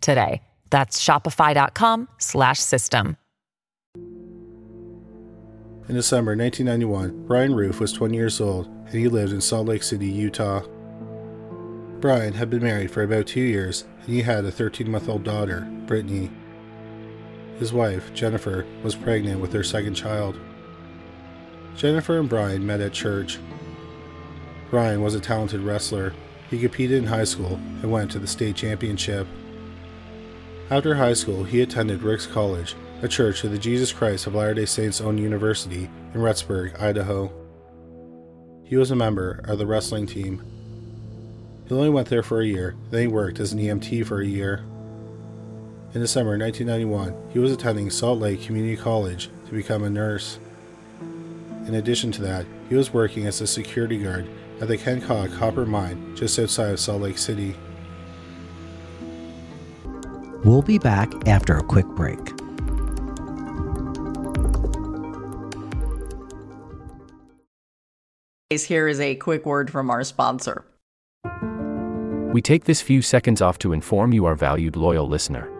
today. That's shopify.com slash system. In December 1991, Bryan Ruff was 20 years old and he lived in Salt Lake City, Utah. Bryan had been married for about two years and he had a 13 month old daughter, Brittany. His wife, Jennifer, was pregnant with their second child. Jennifer and Bryan met at church. Bryan was a talented wrestler. He competed in high school and went to the state championship. After high school, he attended Ricks College, a church of the Jesus Christ of Latter day Saints owned university in Rexburg, Idaho. He was a member of the wrestling team. He only went there for a year, then he worked as an EMT for a year. In December 1991, he was attending Salt Lake Community College to become a nurse. In addition to that, he was working as a security guard at the Kennecott Copper Mine just outside of Salt Lake City. We'll be back after a quick break. Here is a quick word from our sponsor. We take this few seconds off to inform you, our valued loyal listener,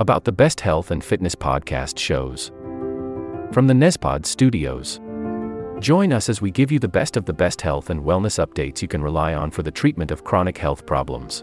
about the best health and fitness podcast shows from the Nezpod studios. Join us as we give you the best of the best health and wellness updates you can rely on for the treatment of chronic health problems.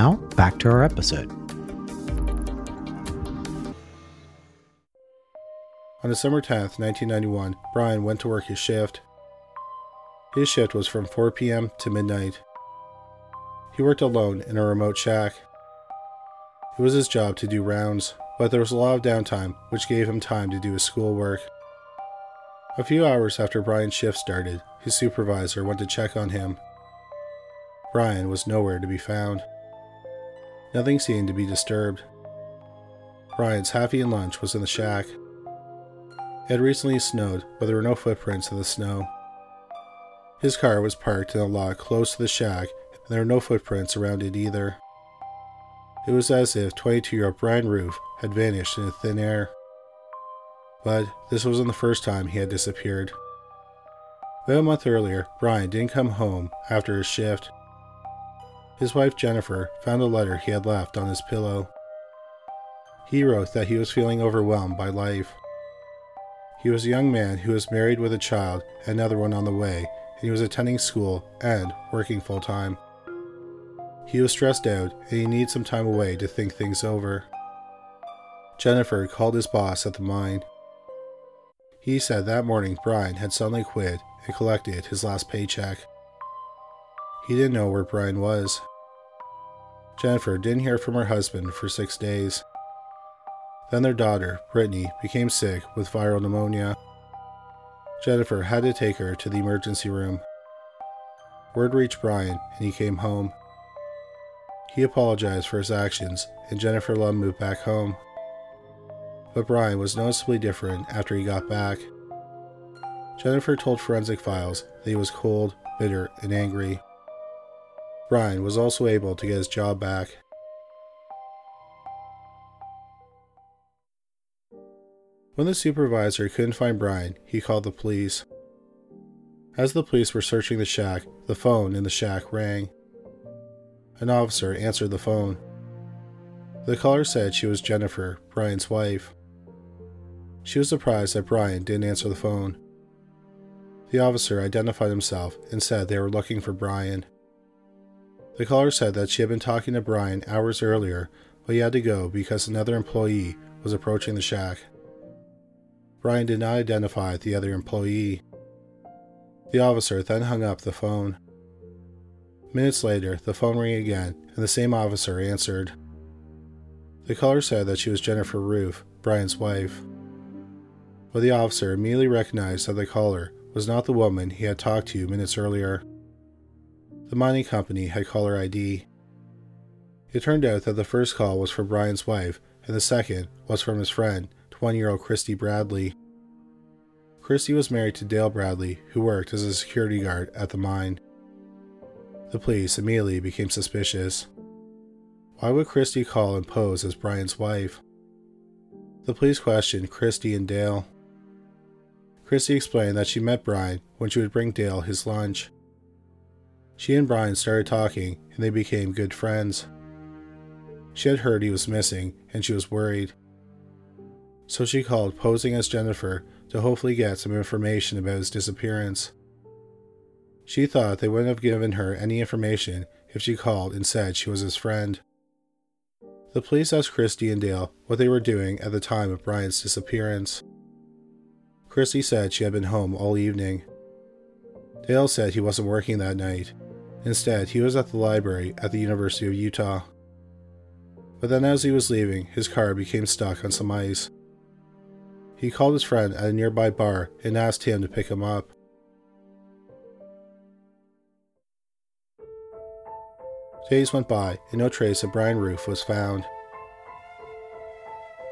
Now, back to our episode. On December 10th, 1991, Bryan went to work his shift. His shift was from 4 p.m. to midnight. He worked alone in a remote shack. It was his job to do rounds, but there was a lot of downtime, which gave him time to do his schoolwork. A few hours after Bryan's shift started, his supervisor went to check on him. Bryan was nowhere to be found. Nothing seemed to be disturbed. Bryan's half eaten lunch was in the shack. It had recently snowed, but there were no footprints in the snow. His car was parked in a lot close to the shack, and there were no footprints around it either. It was as if 22 year old Bryan Ruff had vanished into thin air. But this wasn't the first time he had disappeared. About a month earlier, Bryan didn't come home after his shift. His wife Jennifer found a letter he had left on his pillow. He wrote that he was feeling overwhelmed by life. He was a young man who was married with a child and another one on the way, and he was attending school and working full time. He was stressed out and he needed some time away to think things over. Jennifer called his boss at the mine. He said that morning Bryan had suddenly quit and collected his last paycheck. He didn't know where Bryan was. Jennifer didn't hear from her husband for six days. Then their daughter, Brittany, became sick with viral pneumonia. Jennifer had to take her to the emergency room. Word reached Bryan and he came home. He apologized for his actions and Jennifer let moved back home. But Bryan was noticeably different after he got back. Jennifer told Forensic Files that he was cold, bitter, and angry. Bryan was also able to get his job back. When the supervisor couldn't find Bryan, he called the police. As the police were searching the shack, the phone in the shack rang. An officer answered the phone. The caller said she was Jennifer, Bryan's wife. She was surprised that Bryan didn't answer the phone. The officer identified himself and said they were looking for Bryan. The caller said that she had been talking to Bryan hours earlier, but he had to go because another employee was approaching the shack. Bryan did not identify the other employee. The officer then hung up the phone. Minutes later, the phone rang again, and the same officer answered. The caller said that she was Jennifer Ruff, Bryan's wife. But the officer immediately recognized that the caller was not the woman he had talked to minutes earlier. The mining company had caller ID. It turned out that the first call was for Bryan's wife, and the second was from his friend, 20 year old Christy Bradley. Christy was married to Dale Bradley, who worked as a security guard at the mine. The police immediately became suspicious. Why would Christy call and pose as Bryan's wife? The police questioned Christy and Dale. Christy explained that she met Bryan when she would bring Dale his lunch. She and Bryan started talking and they became good friends. She had heard he was missing and she was worried. So she called posing as Jennifer to hopefully get some information about his disappearance. She thought they wouldn't have given her any information if she called and said she was his friend. The police asked Christy and Dale what they were doing at the time of Bryan's disappearance. Christy said she had been home all evening. Dale said he wasn't working that night. Instead, he was at the library at the University of Utah. But then, as he was leaving, his car became stuck on some ice. He called his friend at a nearby bar and asked him to pick him up. Days went by, and no trace of Bryan Ruff was found.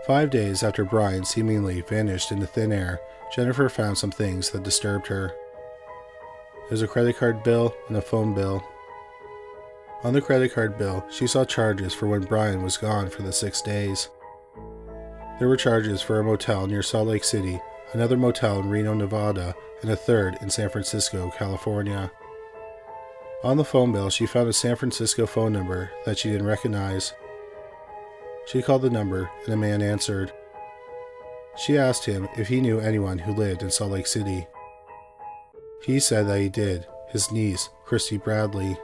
Five days after Bryan seemingly vanished into thin air, Jennifer found some things that disturbed her. There was a credit card bill and a phone bill. On the credit card bill, she saw charges for when Bryan was gone for the six days. There were charges for a motel near Salt Lake City, another motel in Reno, Nevada, and a third in San Francisco, California. On the phone bill, she found a San Francisco phone number that she didn't recognize. She called the number, and a man answered. She asked him if he knew anyone who lived in Salt Lake City. He said that he did, his niece, Christy Bradley.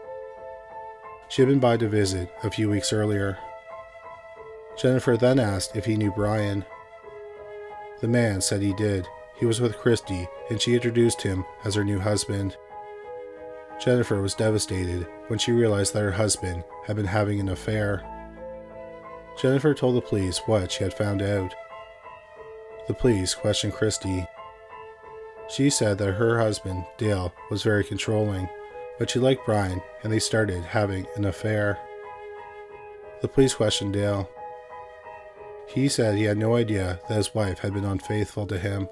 She had been by to visit a few weeks earlier. Jennifer then asked if he knew Bryan. The man said he did. He was with Christy, and she introduced him as her new husband. Jennifer was devastated when she realized that her husband had been having an affair. Jennifer told the police what she had found out. The police questioned Christy. She said that her husband, Dale, was very controlling, but she liked Bryan and they started having an affair. The police questioned Dale. He said he had no idea that his wife had been unfaithful to him.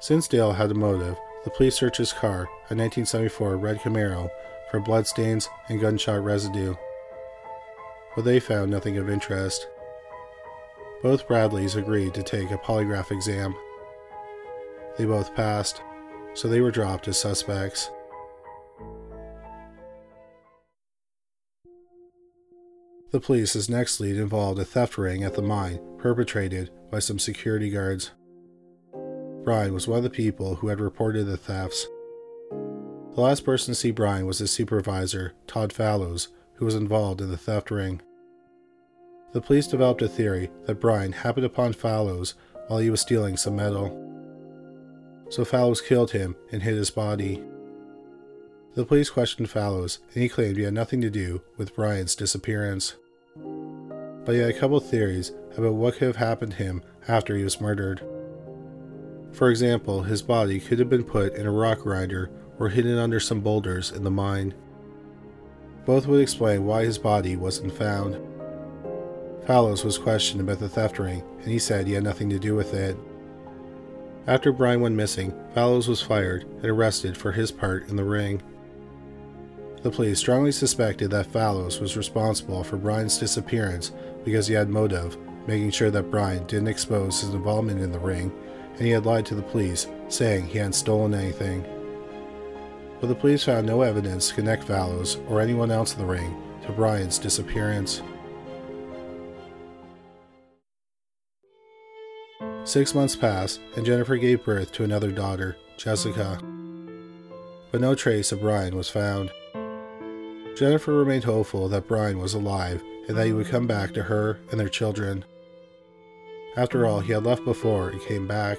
Since Dale had a motive, the police searched his car, a 1974 red Camaro, for bloodstains and gunshot residue. But they found nothing of interest. Both Bradleys agreed to take a polygraph exam. They both passed, so they were dropped as suspects. The police's next lead involved a theft ring at the mine perpetrated by some security guards. Bryan was one of the people who had reported the thefts. The last person to see Bryan was his supervisor, Todd Fallows, who was involved in the theft ring. The police developed a theory that Bryan happened upon Fallows while he was stealing some metal. So Fallows killed him and hid his body. The police questioned Fallows, and he claimed he had nothing to do with Bryan's disappearance. But he had a couple theories about what could have happened to him after he was murdered. For example, his body could have been put in a rock grinder or hidden under some boulders in the mine. Both would explain why his body wasn't found. Fallows was questioned about the theft ring, and he said he had nothing to do with it. After Bryan went missing, Fallows was fired and arrested for his part in the ring. The police strongly suspected that Fallows was responsible for Bryan's disappearance because he had motive, making sure that Bryan didn't expose his involvement in the ring, and he had lied to the police, saying he hadn't stolen anything. But the police found no evidence to connect Fallows or anyone else in the ring to Bryan's disappearance. Six months passed, and Jennifer gave birth to another daughter, Jessica. But no trace of Bryan was found. Jennifer remained hopeful that Bryan was alive and that he would come back to her and their children. After all, he had left before he came back.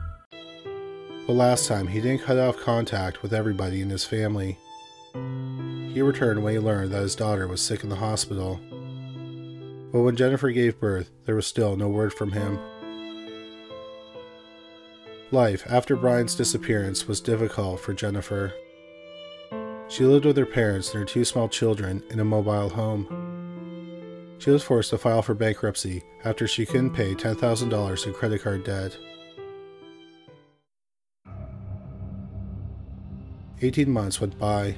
But last time, he didn't cut off contact with everybody in his family. He returned when he learned that his daughter was sick in the hospital. But when Jennifer gave birth, there was still no word from him. Life after Bryan's disappearance was difficult for Jennifer. She lived with her parents and her two small children in a mobile home. She was forced to file for bankruptcy after she couldn't pay $10,000 in credit card debt. 18 months went by.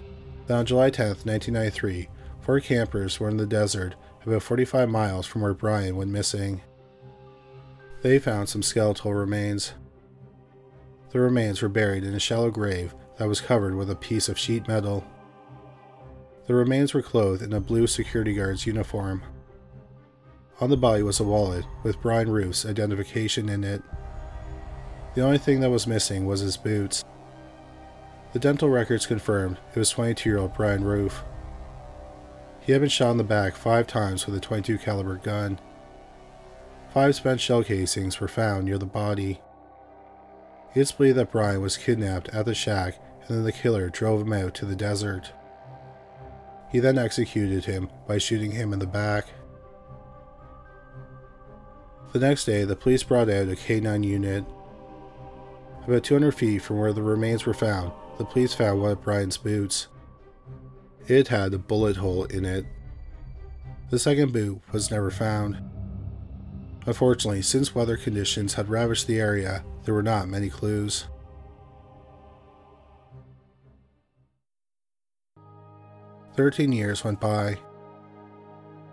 Then on July 10, 1993, four campers were in the desert about 45 miles from where Bryan went missing. They found some skeletal remains. The remains were buried in a shallow grave that was covered with a piece of sheet metal. The remains were clothed in a blue security guard's uniform. On the body was a wallet with Bryan Ruff's identification in it. The only thing that was missing was his boots. The dental records confirmed it was 22 year old Bryan Ruff. He had been shot in the back five times with a 22 caliber gun. Five spent shell casings were found near the body. It's believed that Bryan was kidnapped at the shack and then the killer drove him out to the desert. He then executed him by shooting him in the back. The next day, the police brought out a K9 unit. About 200 feet from where the remains were found, the police found one of Bryan's boots. It had a bullet hole in it. The second boot was never found. Unfortunately, since weather conditions had ravaged the area, there were not many clues. Thirteen years went by.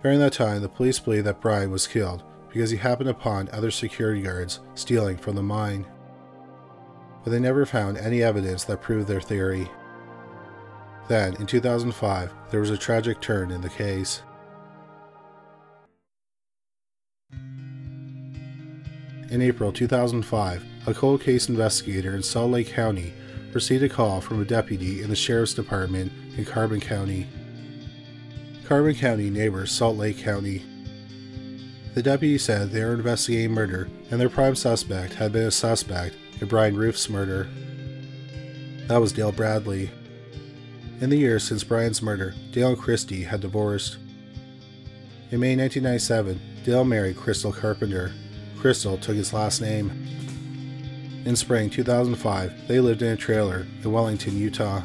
During that time, the police believed that Bryan was killed because he happened upon other security guards stealing from the mine. But they never found any evidence that proved their theory. Then, in 2005, there was a tragic turn in the case. In April 2005, a cold case investigator in Salt Lake County received a call from a deputy in the Sheriff's Department in Carbon County. Carbon County neighbors Salt Lake County. The deputy said they were investigating murder, and their prime suspect had been a suspect in Bryan Ruff's murder. That was Dale Bradley. In the years since Bryan's murder, Dale and Christy had divorced. In May 1997, Dale married Crystal Carpenter. Crystal took his last name. In spring 2005, they lived in a trailer in Wellington, Utah.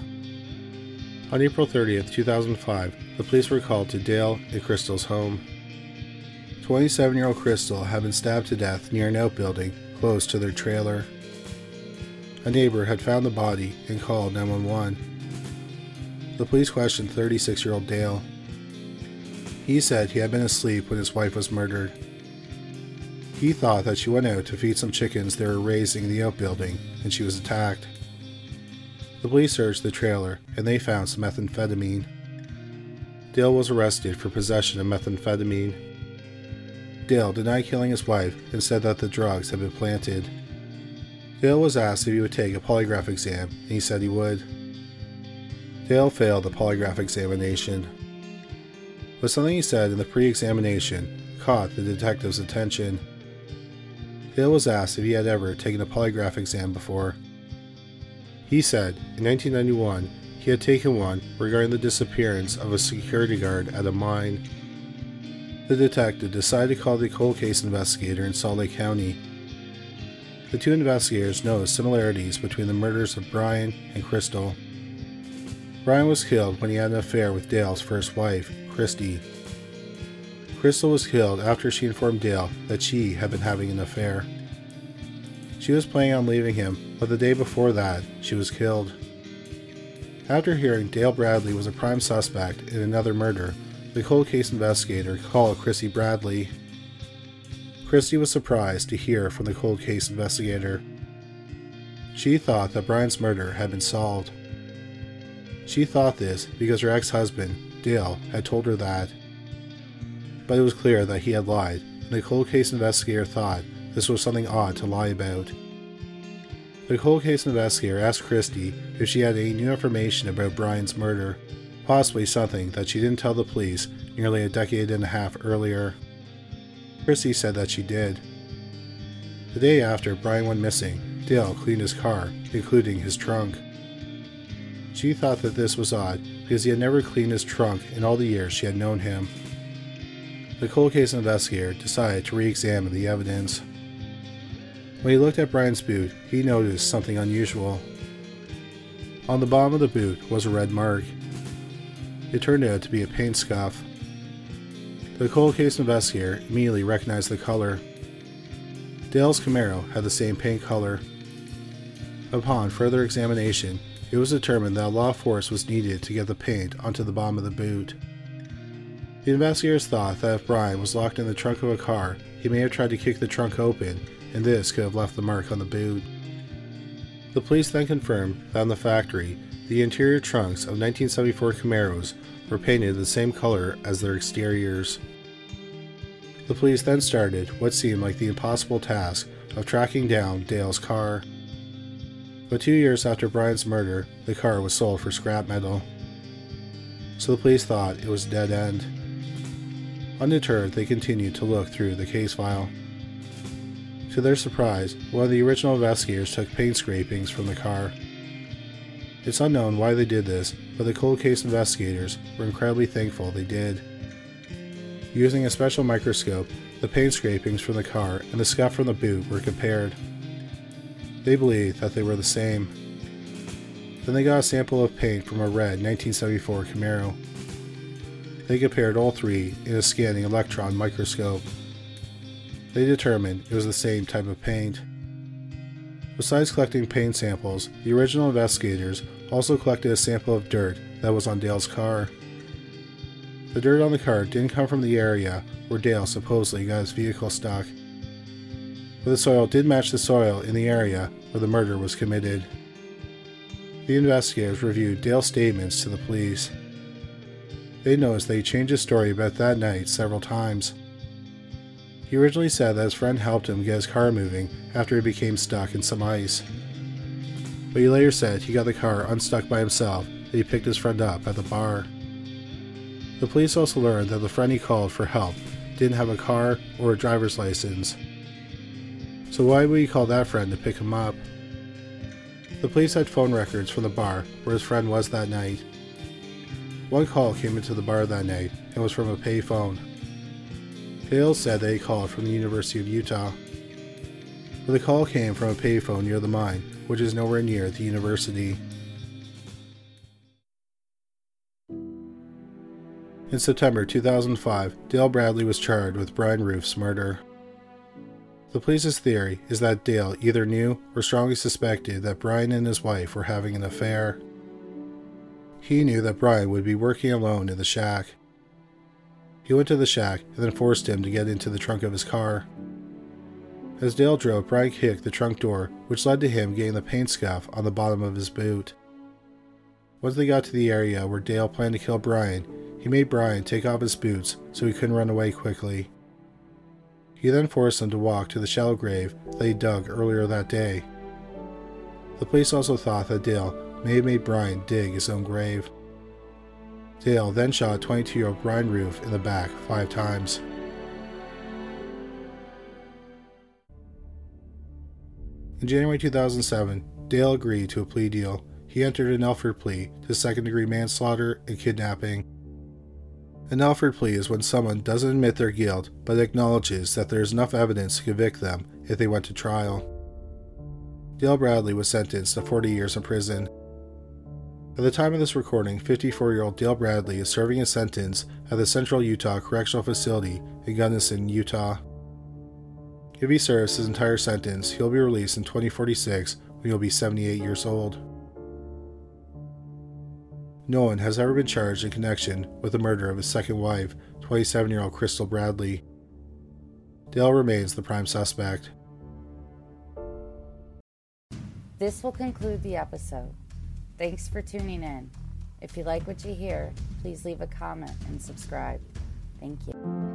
On April 30th, 2005, the police were called to Dale and Crystal's home. 27 year old Crystal had been stabbed to death near an outbuilding close to their trailer. A neighbor had found the body and called 911. The police questioned 36 year old Dale. He said he had been asleep when his wife was murdered. He thought that she went out to feed some chickens they were raising in the outbuilding and she was attacked. The police searched the trailer and they found some methamphetamine. Dale was arrested for possession of methamphetamine. Dale denied killing his wife and said that the drugs had been planted. Dale was asked if he would take a polygraph exam, and he said he would. Dale failed the polygraph examination. But something he said in the pre examination caught the detective's attention. Dale was asked if he had ever taken a polygraph exam before. He said in 1991 he had taken one regarding the disappearance of a security guard at a mine. The detective decided to call the cold case investigator in Salt Lake County. The two investigators noticed similarities between the murders of Bryan and Crystal. Bryan was killed when he had an affair with Dale's first wife, Christy. Crystal was killed after she informed Dale that she had been having an affair. She was planning on leaving him, but the day before that, she was killed. After hearing Dale Bradley was a prime suspect in another murder, the cold case investigator called Chrissy Bradley. Christy was surprised to hear from the cold case investigator. She thought that Bryan's murder had been solved. She thought this because her ex husband, Dale, had told her that. But it was clear that he had lied, and the cold case investigator thought this was something odd to lie about. The cold case investigator asked Christy if she had any new information about Bryan's murder possibly something that she didn't tell the police nearly a decade and a half earlier. Chrissy said that she did. The day after Bryan went missing, Dale cleaned his car, including his trunk. She thought that this was odd because he had never cleaned his trunk in all the years she had known him. The cold case investigator decided to re examine the evidence. When he looked at Bryan's boot, he noticed something unusual. On the bottom of the boot was a red mark. It turned out to be a paint scuff. The cold case investigator immediately recognized the color. Dale's Camaro had the same paint color. Upon further examination, it was determined that a lot of force was needed to get the paint onto the bottom of the boot. The investigators thought that if Bryan was locked in the trunk of a car, he may have tried to kick the trunk open, and this could have left the mark on the boot. The police then confirmed that in the factory, the interior trunks of 1974 Camaros were painted the same color as their exteriors. The police then started what seemed like the impossible task of tracking down Dale's car. But two years after Bryan's murder, the car was sold for scrap metal. So the police thought it was a dead end. Undeterred, they continued to look through the case file. To their surprise, one of the original investigators took paint scrapings from the car. It's unknown why they did this, but the cold case investigators were incredibly thankful they did. Using a special microscope, the paint scrapings from the car and the scuff from the boot were compared. They believed that they were the same. Then they got a sample of paint from a red 1974 Camaro. They compared all three in a scanning electron microscope. They determined it was the same type of paint. Besides collecting paint samples, the original investigators also collected a sample of dirt that was on Dale's car. The dirt on the car didn't come from the area where Dale supposedly got his vehicle stuck, but the soil did match the soil in the area where the murder was committed. The investigators reviewed Dale's statements to the police. They noticed that he changed his story about that night several times. He originally said that his friend helped him get his car moving after he became stuck in some ice. But he later said he got the car unstuck by himself and he picked his friend up at the bar. The police also learned that the friend he called for help didn't have a car or a driver's license. So why would he call that friend to pick him up? The police had phone records from the bar where his friend was that night. One call came into the bar that night and was from a payphone. Dale said that he called from the University of Utah. But the call came from a payphone near the mine, which is nowhere near the university. In September 2005, Dale Bradley was charged with Bryan Ruff's murder. The police's theory is that Dale either knew or strongly suspected that Bryan and his wife were having an affair. He knew that Bryan would be working alone in the shack. He went to the shack and then forced him to get into the trunk of his car. As Dale drove, Bryan kicked the trunk door, which led to him getting the paint scuff on the bottom of his boot. Once they got to the area where Dale planned to kill Bryan, he made Bryan take off his boots so he couldn't run away quickly. He then forced him to walk to the shallow grave that he dug earlier that day. The police also thought that Dale may have made Bryan dig his own grave. Dale then shot 22 year old Bryan Ruff in the back five times. In January 2007, Dale agreed to a plea deal. He entered an Alford plea to second degree manslaughter and kidnapping. An Alford plea is when someone doesn't admit their guilt but acknowledges that there is enough evidence to convict them if they went to trial. Dale Bradley was sentenced to 40 years in prison. At the time of this recording, 54 year old Dale Bradley is serving his sentence at the Central Utah Correctional Facility in Gunnison, Utah. If he serves his entire sentence, he'll be released in 2046 when he'll be 78 years old. No one has ever been charged in connection with the murder of his second wife, 27 year old Crystal Bradley. Dale remains the prime suspect. This will conclude the episode. Thanks for tuning in. If you like what you hear, please leave a comment and subscribe. Thank you.